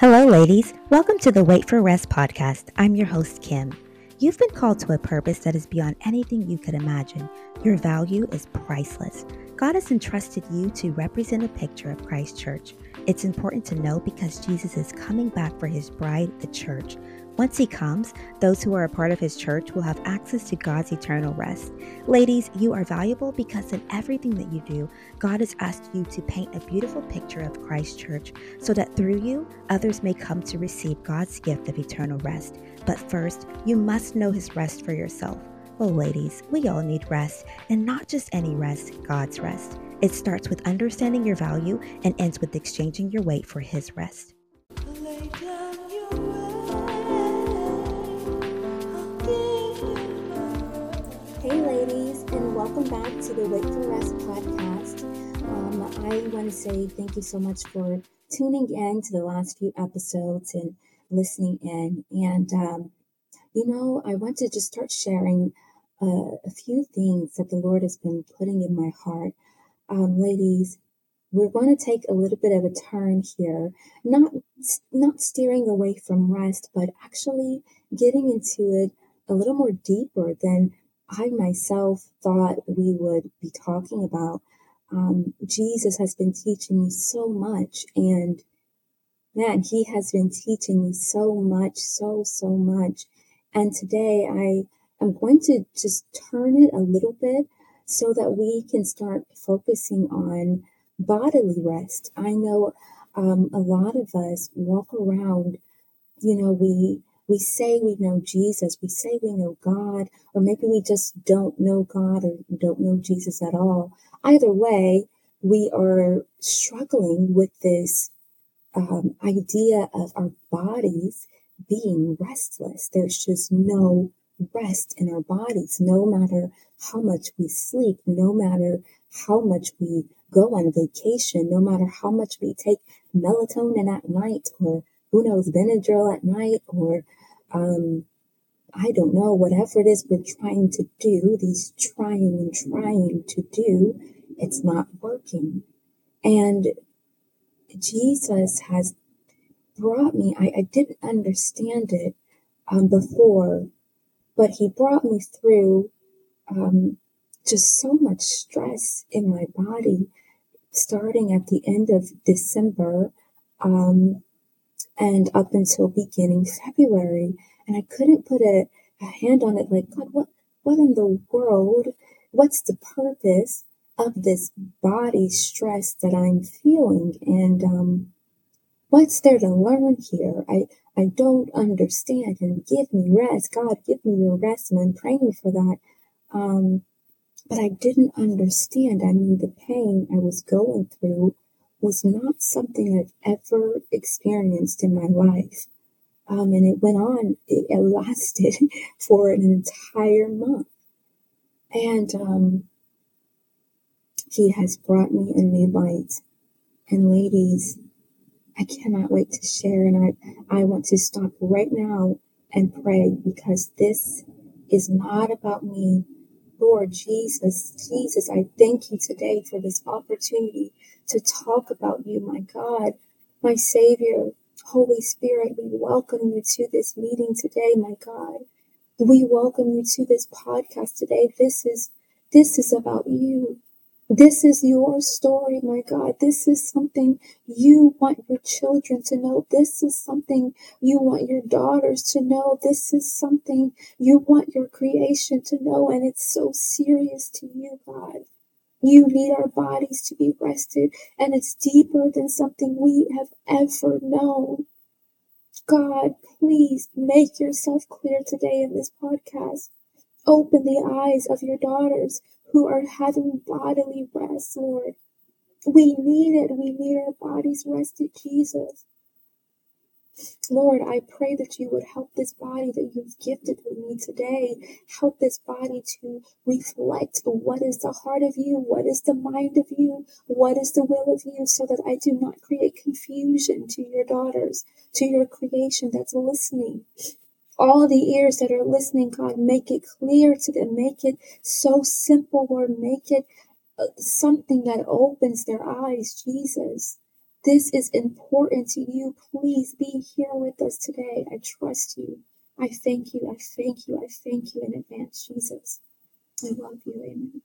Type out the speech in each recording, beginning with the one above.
Hello, ladies. Welcome to the Wait for Rest podcast. I'm your host, Kim. You've been called to a purpose that is beyond anything you could imagine. Your value is priceless. God has entrusted you to represent a picture of Christ Church. It's important to know because Jesus is coming back for his bride, the church. Once he comes, those who are a part of his church will have access to God's eternal rest. Ladies, you are valuable because in everything that you do, God has asked you to paint a beautiful picture of Christ Church so that through you, others may come to receive God's gift of eternal rest. But first, you must know his rest for yourself. Well, ladies, we all need rest, and not just any rest, God's rest. It starts with understanding your value and ends with exchanging your weight for his rest. Welcome back to the Wait for Rest podcast. Um, I want to say thank you so much for tuning in to the last few episodes and listening in. And, um, you know, I want to just start sharing uh, a few things that the Lord has been putting in my heart. Um, ladies, we're going to take a little bit of a turn here, not not steering away from rest, but actually getting into it a little more deeper than I myself thought we would be talking about. Um, Jesus has been teaching me so much, and man, he has been teaching me so much, so, so much. And today I am going to just turn it a little bit so that we can start focusing on bodily rest. I know um, a lot of us walk around, you know, we we say we know Jesus, we say we know God, or maybe we just don't know God or don't know Jesus at all. Either way, we are struggling with this um, idea of our bodies being restless. There's just no rest in our bodies, no matter how much we sleep, no matter how much we go on vacation, no matter how much we take melatonin at night or who knows, Benadryl at night or, um, I don't know, whatever it is we're trying to do, these trying and trying to do, it's not working. And Jesus has brought me, I, I didn't understand it um, before, but he brought me through um, just so much stress in my body starting at the end of December. Um, and up until beginning February. And I couldn't put a, a hand on it like, God, what, what in the world? What's the purpose of this body stress that I'm feeling? And um, what's there to learn here? I, I don't understand. And give me rest. God, give me your rest. And I'm praying for that. Um, but I didn't understand. I mean, the pain I was going through was not something I've ever experienced in my life. Um, and it went on, it, it lasted for an entire month. And um, he has brought me a new light. And ladies, I cannot wait to share. And I, I want to stop right now and pray because this is not about me. Lord Jesus, Jesus, I thank you today for this opportunity to talk about you, my God, my Savior. Holy Spirit, we welcome you to this meeting today, my God. We welcome you to this podcast today. This is this is about you. This is your story, my God. This is something you want your children to know. This is something you want your daughters to know. This is something you want your creation to know. And it's so serious to you, God. You need our bodies to be rested, and it's deeper than something we have ever known. God, please make yourself clear today in this podcast. Open the eyes of your daughters who are having bodily rest, Lord. We need it. We need our bodies rested, Jesus. Lord, I pray that you would help this body that you've gifted with me today. Help this body to reflect what is the heart of you, what is the mind of you, what is the will of you, so that I do not create confusion to your daughters, to your creation that's listening. All the ears that are listening, God, make it clear to them. Make it so simple, Lord. Make it uh, something that opens their eyes, Jesus. this is important to you, please be here with us today. I trust you. I thank you. I thank you. I thank you in advance, Jesus. I love you. Amen.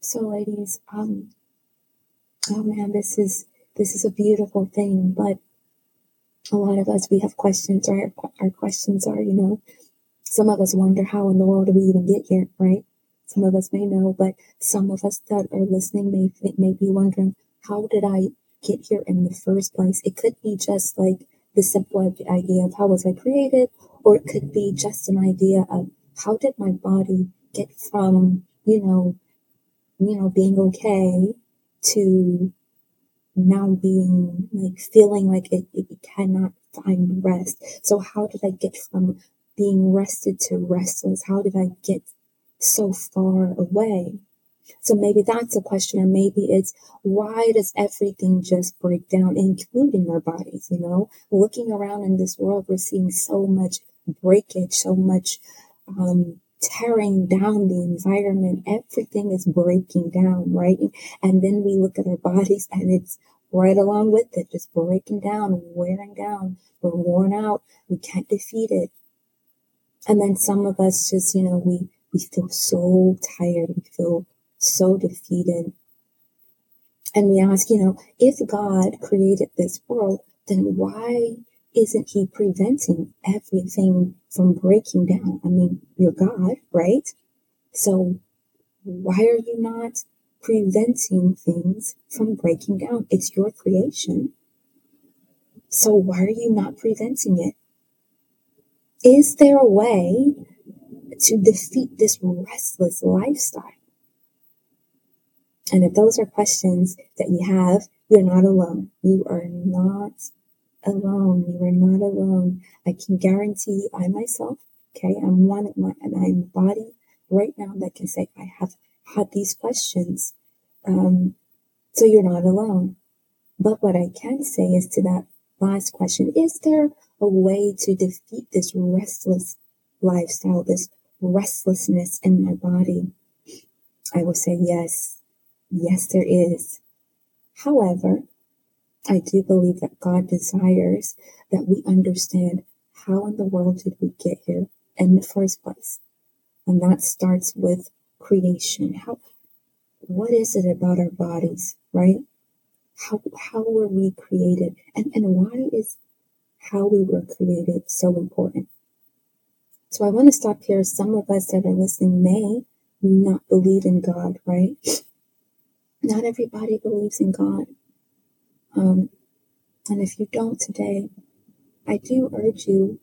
So, ladies, um, oh man, this is this is a beautiful thing, but a lot of us we have questions. Our our questions are, you know, some of us wonder how in the world do we even get here, right? Some of us may know, but some of us that are listening may may be wondering, how did I get here in the first place? It could be just like the simple idea of how was I created, or it could be just an idea of how did my body get from, you know, you know, being okay to now being like feeling like it, it cannot find rest. So how did I get from being rested to restless? How did I get so far away? So maybe that's a question, or maybe it's why does everything just break down, including our bodies? You know, looking around in this world, we're seeing so much breakage, so much um, tearing down the environment. Everything is breaking down, right? And then we look at our bodies and it's right along with it, just breaking down, wearing down. We're worn out. We can't defeat it. And then some of us just, you know, we, we feel so tired. We feel so defeated. And we ask, you know, if God created this world, then why isn't he preventing everything from breaking down? I mean, you're God, right? So why are you not preventing things from breaking down? It's your creation. So why are you not preventing it? Is there a way to defeat this restless lifestyle? And if those are questions that you have, you're not alone. You are not alone. You are not alone. I can guarantee I myself, okay, I'm one of my, and I'm body right now that can say I have had these questions. Um, so you're not alone. But what I can say is to that last question, is there a way to defeat this restless lifestyle, this restlessness in my body? I will say yes. Yes, there is. However, I do believe that God desires that we understand how in the world did we get here in the first place. And that starts with creation. How what is it about our bodies, right? How how were we created? And and why is how we were created so important? So I want to stop here. Some of us that are listening may not believe in God, right? Not everybody believes in God. Um, and if you don't today, I do urge you,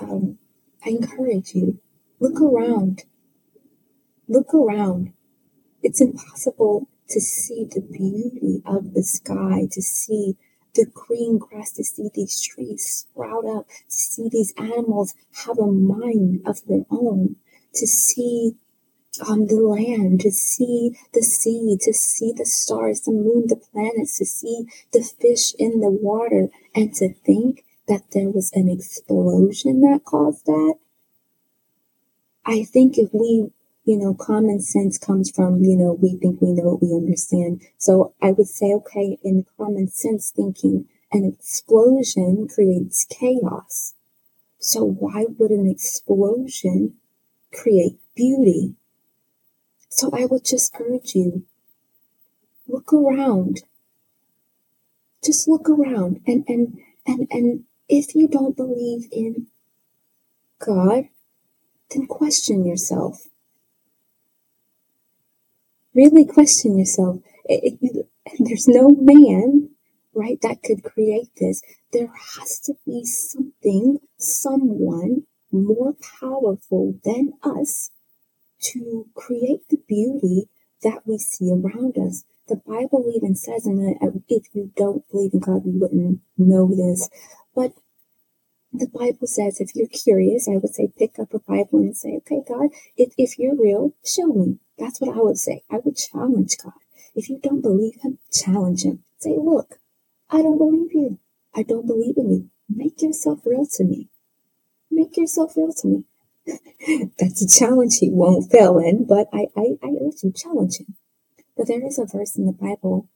um, I encourage you, look around. Look around. It's impossible to see the beauty of the sky, to see the green grass, to see these trees sprout up, to see these animals have a mind of their own, to see on the land, to see the sea, to see the stars, the moon, the planets, to see the fish in the water, and to think that there was an explosion that caused that. I think if we, you know, common sense comes from, you know, we think we know what we understand. So I would say, okay, in common sense thinking, an explosion creates chaos. So why would an explosion create beauty? So I would just urge you look around. Just look around and and and and if you don't believe in God, then question yourself. Really question yourself. It, it, there's no man, right, that could create this. There has to be something, someone more powerful than us to create the beauty that we see around us. The Bible even says, and if you don't believe in God, you wouldn't know this, but the Bible says, if you're curious, I would say pick up a Bible and say, okay, God, if, if you're real, show me. That's what I would say. I would challenge God. If you don't believe him, challenge him. Say, look, I don't believe you. I don't believe in you. Make yourself real to me. Make yourself real to me. That's a challenge he won't fail in, but I, I, I urge you, challenge him. But there is a verse in the Bible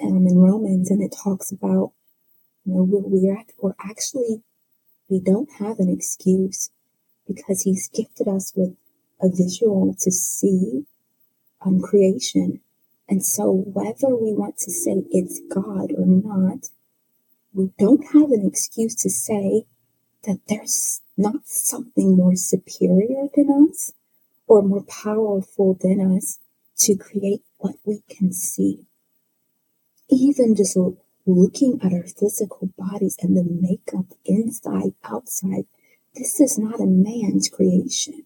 um, in Romans, and it talks about, you know, we're, we're actually, we don't have an excuse because he's gifted us with a visual to see um, creation. And so whether we want to say it's God or not, we don't have an excuse to say that there's not something more superior than us or more powerful than us to create what we can see. Even just looking at our physical bodies and the makeup inside, outside, this is not a man's creation.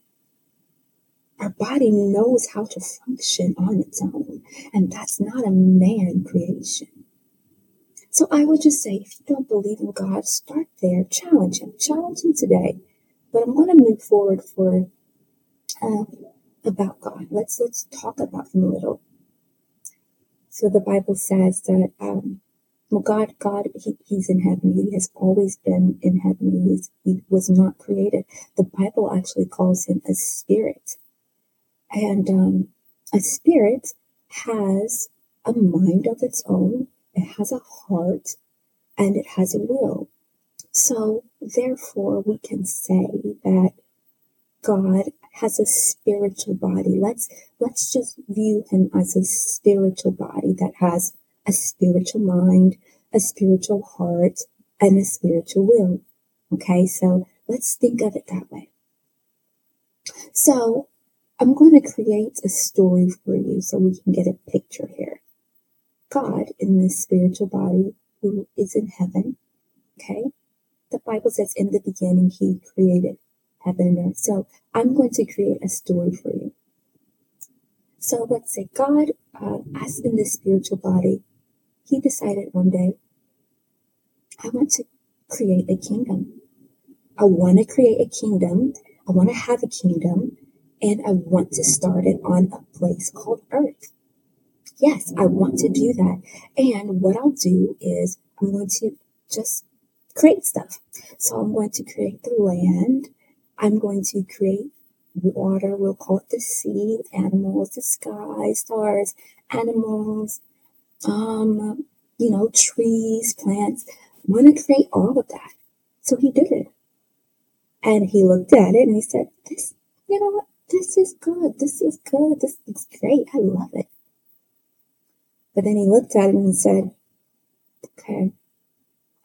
Our body knows how to function on its own, and that's not a man creation. So I would just say, if you don't believe in God, start there, challenge Him, challenge Him today. But I'm going to move forward for uh, about God. Let's let's talk about Him a little. So the Bible says that um, well, God, God, he, He's in heaven. He has always been in heaven. He's, he was not created. The Bible actually calls Him a spirit, and um, a spirit has a mind of its own it has a heart, and it has a will. So, therefore, we can say that God has a spiritual body. Let's let's just view him as a spiritual body that has a spiritual mind, a spiritual heart, and a spiritual will. Okay, so let's think of it that way. So I'm going to create a story for you so we can get a picture here. God in this spiritual body who is in heaven. Okay. The Bible says in the beginning, he created heaven and earth. So I'm going to create a story for you. So let's say God, uh, as in this spiritual body, he decided one day, I want to create a kingdom. I want to create a kingdom. I want to have a kingdom and I want to start it on a place called earth yes, I want to do that. And what I'll do is I'm going to just create stuff. So I'm going to create the land. I'm going to create water. We'll call it the sea, animals, the sky, stars, animals, um, you know, trees, plants. I want to create all of that. So he did it. And he looked at it and he said, this, you know what? This is good. This is good. This is great. I love it. But then he looked at it and said, okay,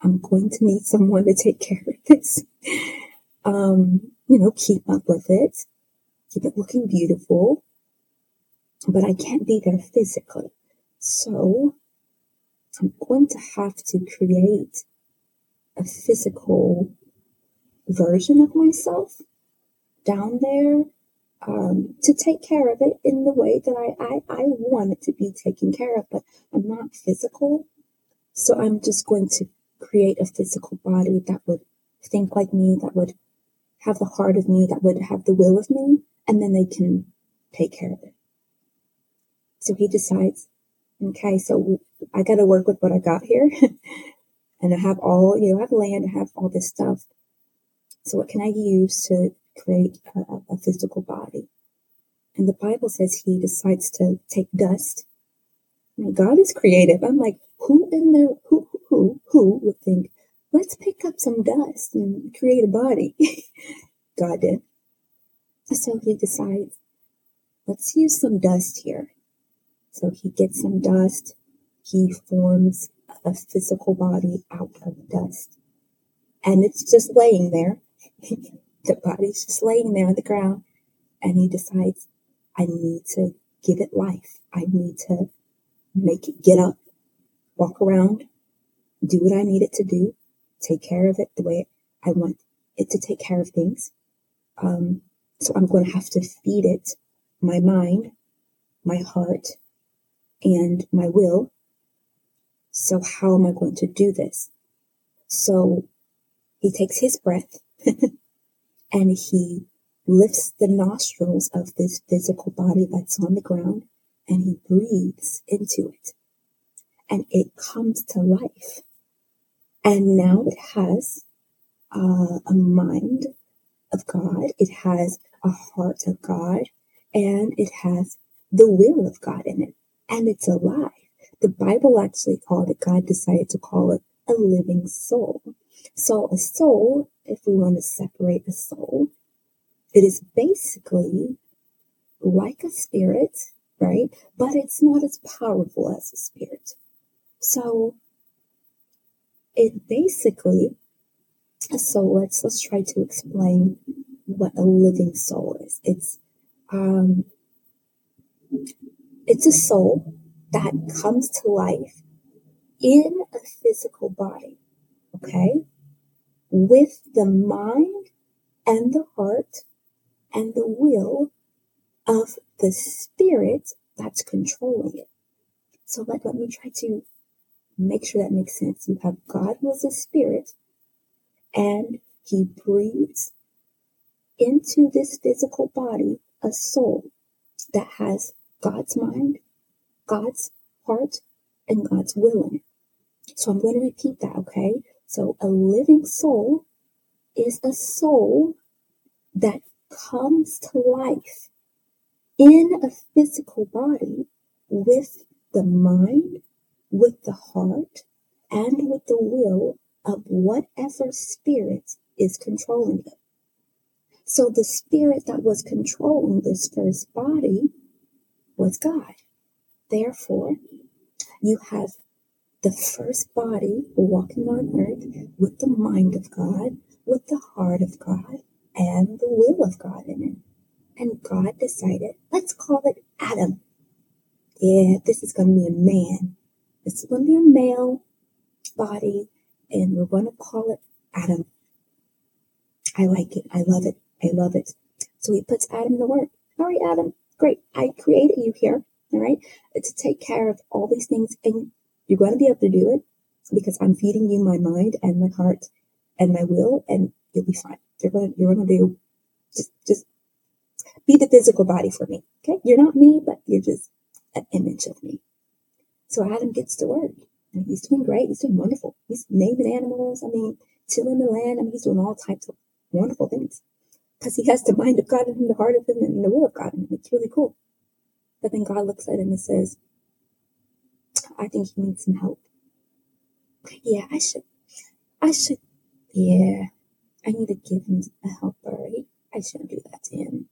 I'm going to need someone to take care of this. Um, you know, keep up with it, keep it looking beautiful, but I can't be there physically. So I'm going to have to create a physical version of myself down there um, to take care of it in the way that I, I, I want it to be taken care of, but I'm not physical. So I'm just going to create a physical body that would think like me, that would have the heart of me, that would have the will of me, and then they can take care of it. So he decides, okay, so we, I got to work with what I got here. and I have all, you know, I have land, I have all this stuff. So what can I use to create a, a physical body. And the Bible says he decides to take dust. And God is creative. I'm like, who in there, who, who, who would think, let's pick up some dust and create a body? God did. So he decides, let's use some dust here. So he gets some dust. He forms a physical body out of dust. And it's just laying there. The body's just laying there on the ground, and he decides, I need to give it life. I need to make it get up, walk around, do what I need it to do, take care of it the way I want it to take care of things. Um, so I'm going to have to feed it my mind, my heart, and my will. So how am I going to do this? So he takes his breath and he lifts the nostrils of this physical body that's on the ground and he breathes into it and it comes to life. And now it has uh, a mind of God, it has a heart of God, and it has the will of God in it, and it's alive. The Bible actually called it, God decided to call it a living soul. So, a soul, if we want to separate a soul, it is basically like a spirit, right? But it's not as powerful as a spirit. So, it basically, so let's let's try to explain what a living soul is. It's um, it's a soul that comes to life in a physical body, okay, with the mind and the heart and the will of the spirit that's controlling it. So let, let me try to make sure that makes sense. You have God is a spirit and he breathes into this physical body a soul that has God's mind, God's heart, and God's will in it. So I'm going to repeat that, okay? So a living soul is a soul that comes to life in a physical body with the mind, with the heart, and with the will of whatever spirit is controlling it. So the spirit that was controlling this first body was God. Therefore, you have the first body walking on earth with the mind of God, with the heart of God, and the will of God in it. And God decided, let's call it Adam. Yeah, this is going to be a man. This is going to be a male body, and we're going to call it Adam. I like it. I love it. I love it. So he puts Adam to work. All right, Adam, great. I created you here, all right, to take care of all these things. And you're going to be able to do it because I'm feeding you my mind and my heart and my will, and you'll be fine. You're going to, you're going to do just, just be the physical body for me. Okay. You're not me, but you're just an image of me. So Adam gets to work and he's doing great. He's doing wonderful. He's naming animals. I mean, tilling the land. I mean, he's doing all types of wonderful things because he has the mind of God and the heart of him and the will of God and It's really cool. But then God looks at him and says, I think he needs some help. Yeah, I should, I should, yeah, I need to give him a helper. I shouldn't do that to him.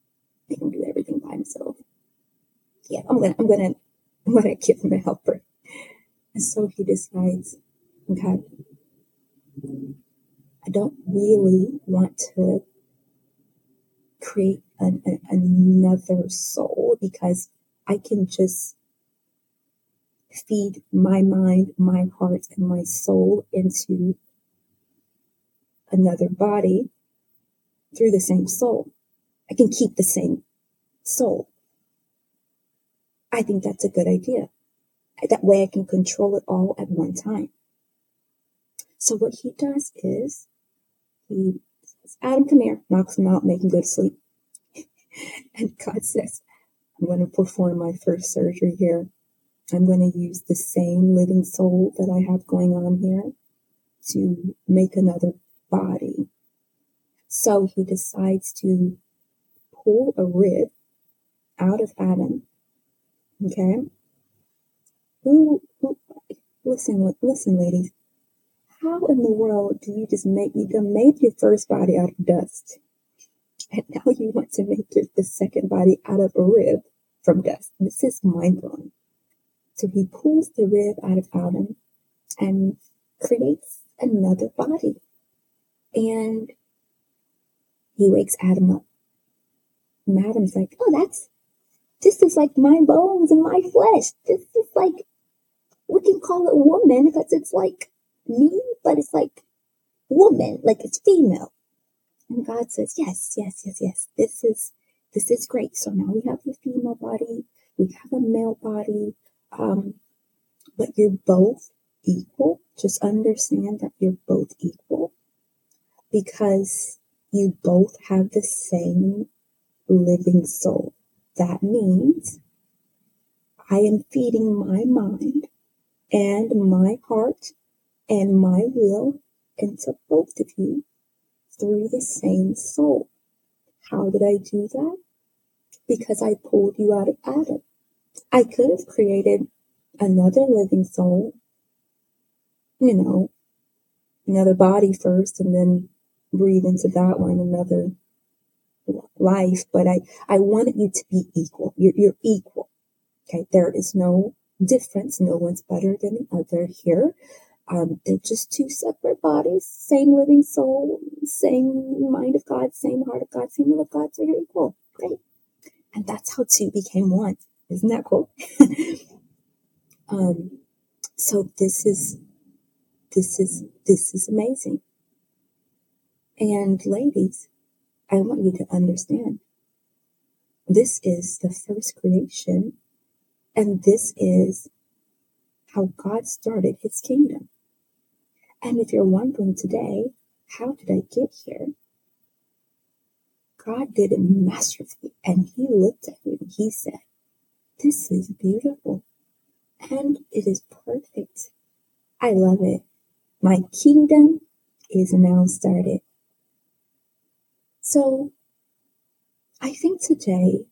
He can do everything by himself. Yeah, I'm gonna, I'm gonna, I'm gonna give him a helper. And so he decides, okay, I don't really want to create an, an, another soul because I can just feed my mind, my heart, and my soul into another body through the same soul. I can keep the same soul. I think that's a good idea. That way I can control it all at one time. So what he does is he says, Adam, come here, knocks him out, make him go to sleep. and God says, I'm going to perform my first surgery here. I'm going to use the same living soul that I have going on here to make another body. So he decides to pull a rib out of Adam. Okay. Who, who, listen, listen, ladies. How in the world do you just make, you can make your first body out of dust? And now you want to make your, the second body out of a rib from dust. This is mind blowing. So he pulls the rib out of Adam and creates another body. And he wakes Adam up. And Adam's like, oh, that's, this is like my bones and my flesh. This is like, we can call it woman because it's like me, but it's like woman, like it's female. And God says, yes, yes, yes, yes, this is, this is great. So now we have the female body, we have a male body, um, but you're both equal. Just understand that you're both equal because you both have the same living soul. That means I am feeding my mind and my heart and my will into both of you through the same soul. How did I do that? Because I pulled you out of Adam. I could have created another living soul, you know, another body first and then breathe into that one another life. But I, I wanted you to be equal. You're, you're equal. Okay. There is no difference. No one's better than the other here. Um, they're just two separate bodies, same living soul, same mind of God, same heart of God, same will of God. So you're equal. Great. And that's how two became one. Isn't that cool? um, so this is, this is, this is amazing. And ladies, I want you to understand this is the first creation, and this is how God started his kingdom. And if you're wondering today, how did I get here? God did it masterfully, and he looked at me and he said, This is beautiful, and it is perfect. I love it. My kingdom is now started. So I think today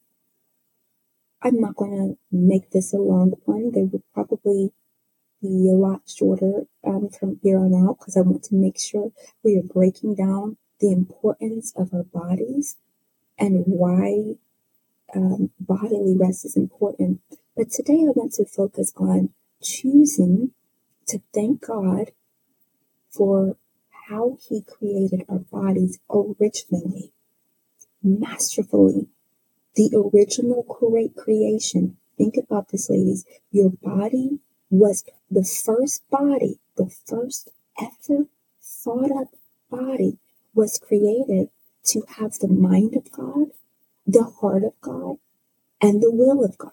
I'm not going to make this a long one. There will probably be a lot shorter um, from here on out because I want to make sure we are breaking down the importance of our bodies and why um, bodily rest is important. But today I want to focus on choosing to thank God for how he created our bodies originally, masterfully. The original great creation. Think about this, ladies. Your body was the first body, the first ever thought up body was created to have the mind of God, the heart of God, and the will of God.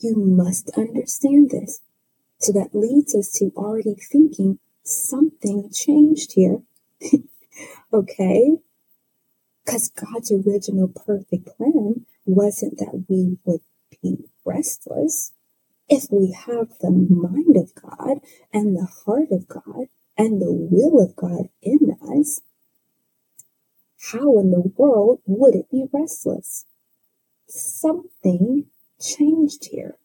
You must understand this. So that leads us to already thinking something changed here. okay? Because God's original perfect plan wasn't that we would be restless. If we have the mind of God and the heart of God and the will of God in us, how in the world would it be restless? Something changed here.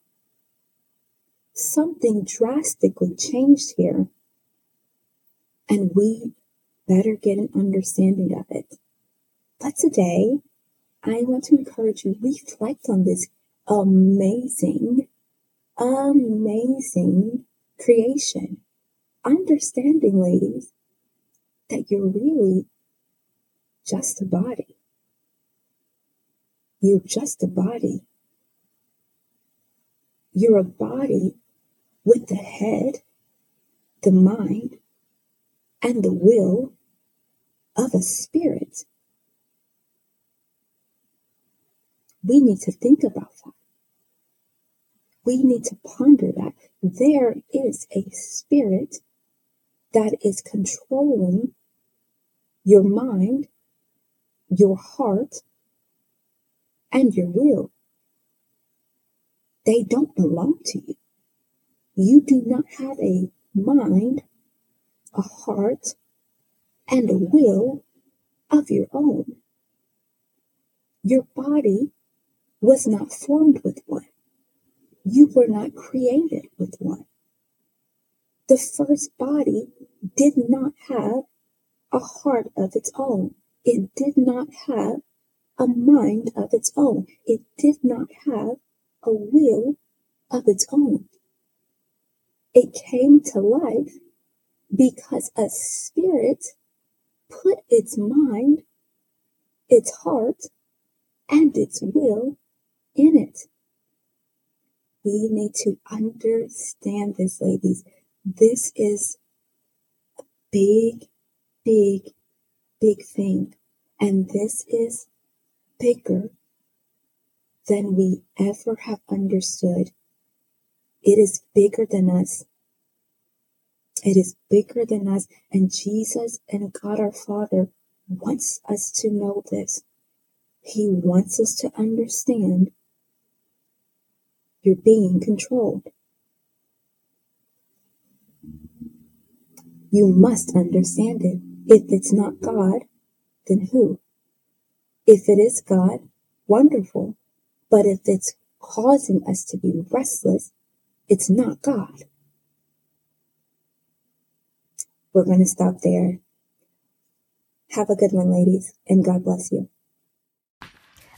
Something drastically changed here and we better get an understanding of it. But today, I want to encourage you reflect on this amazing, amazing creation. Understanding, ladies, that you're really just a body. You're just a body. You're a body with the head, the mind, and the will of a spirit. We need to think about that. We need to ponder that. There is a spirit that is controlling your mind, your heart, and your will. They don't belong to you. You do not have a mind a heart, and a will of your own. Your body was not formed with one. You were not created with one. The first body did not have a heart of its own. It did not have a mind of its own. It did not have a will of its own. It came to life because a spirit put its mind, its heart, and its will in it. We need to understand this, ladies. This is a big, big, big thing. And this is bigger than we ever have understood. It is bigger than us. It is bigger than us. And Jesus and God our Father wants us to know this. He wants us to understand you're being controlled. You must understand it. If it's not God, then who? If it is God, wonderful. But if it's causing us to be restless, it's not God. We're going to stop there. Have a good one, ladies, and God bless you.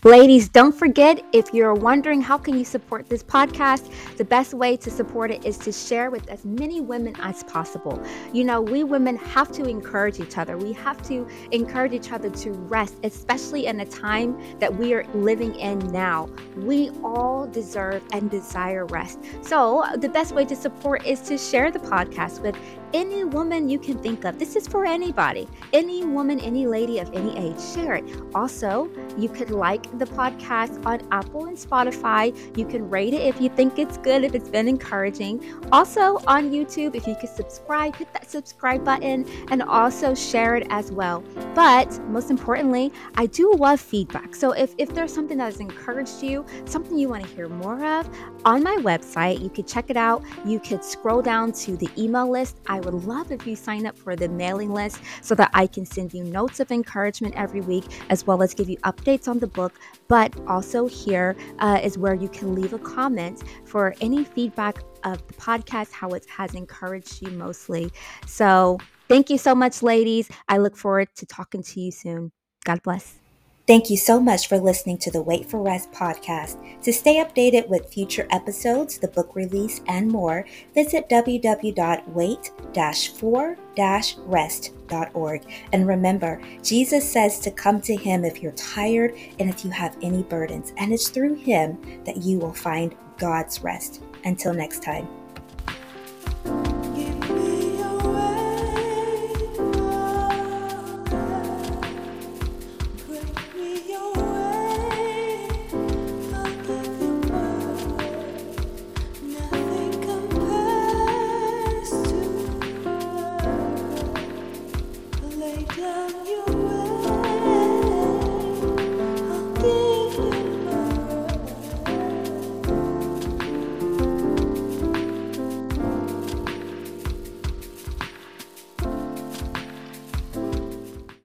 Ladies, don't forget if you're wondering how can you support this podcast, the best way to support it is to share with as many women as possible. You know, we women have to encourage each other. We have to encourage each other to rest, especially in the time that we are living in now. We all deserve and desire rest. So, the best way to support is to share the podcast with any woman you can think of. This is for anybody, any woman, any lady of any age. Share it. Also, you could like the podcast on Apple and Spotify. You can rate it if you think it's good, if it's been encouraging. Also on YouTube, if you could subscribe, hit that subscribe button and also share it as well. But most importantly, I do love feedback. So if, if there's something that has encouraged you, something you want to hear more of, on my website, you could check it out. You could scroll down to the email list. I would love if you sign up for the mailing list so that I can send you notes of encouragement every week, as well as give you updates on the book. But also, here uh, is where you can leave a comment for any feedback of the podcast, how it has encouraged you mostly. So, thank you so much, ladies. I look forward to talking to you soon. God bless. Thank you so much for listening to the Wait for Rest podcast. To stay updated with future episodes, the book release, and more, visit www.wait-for-rest.org. And remember, Jesus says to come to him if you're tired and if you have any burdens, and it's through him that you will find God's rest. Until next time.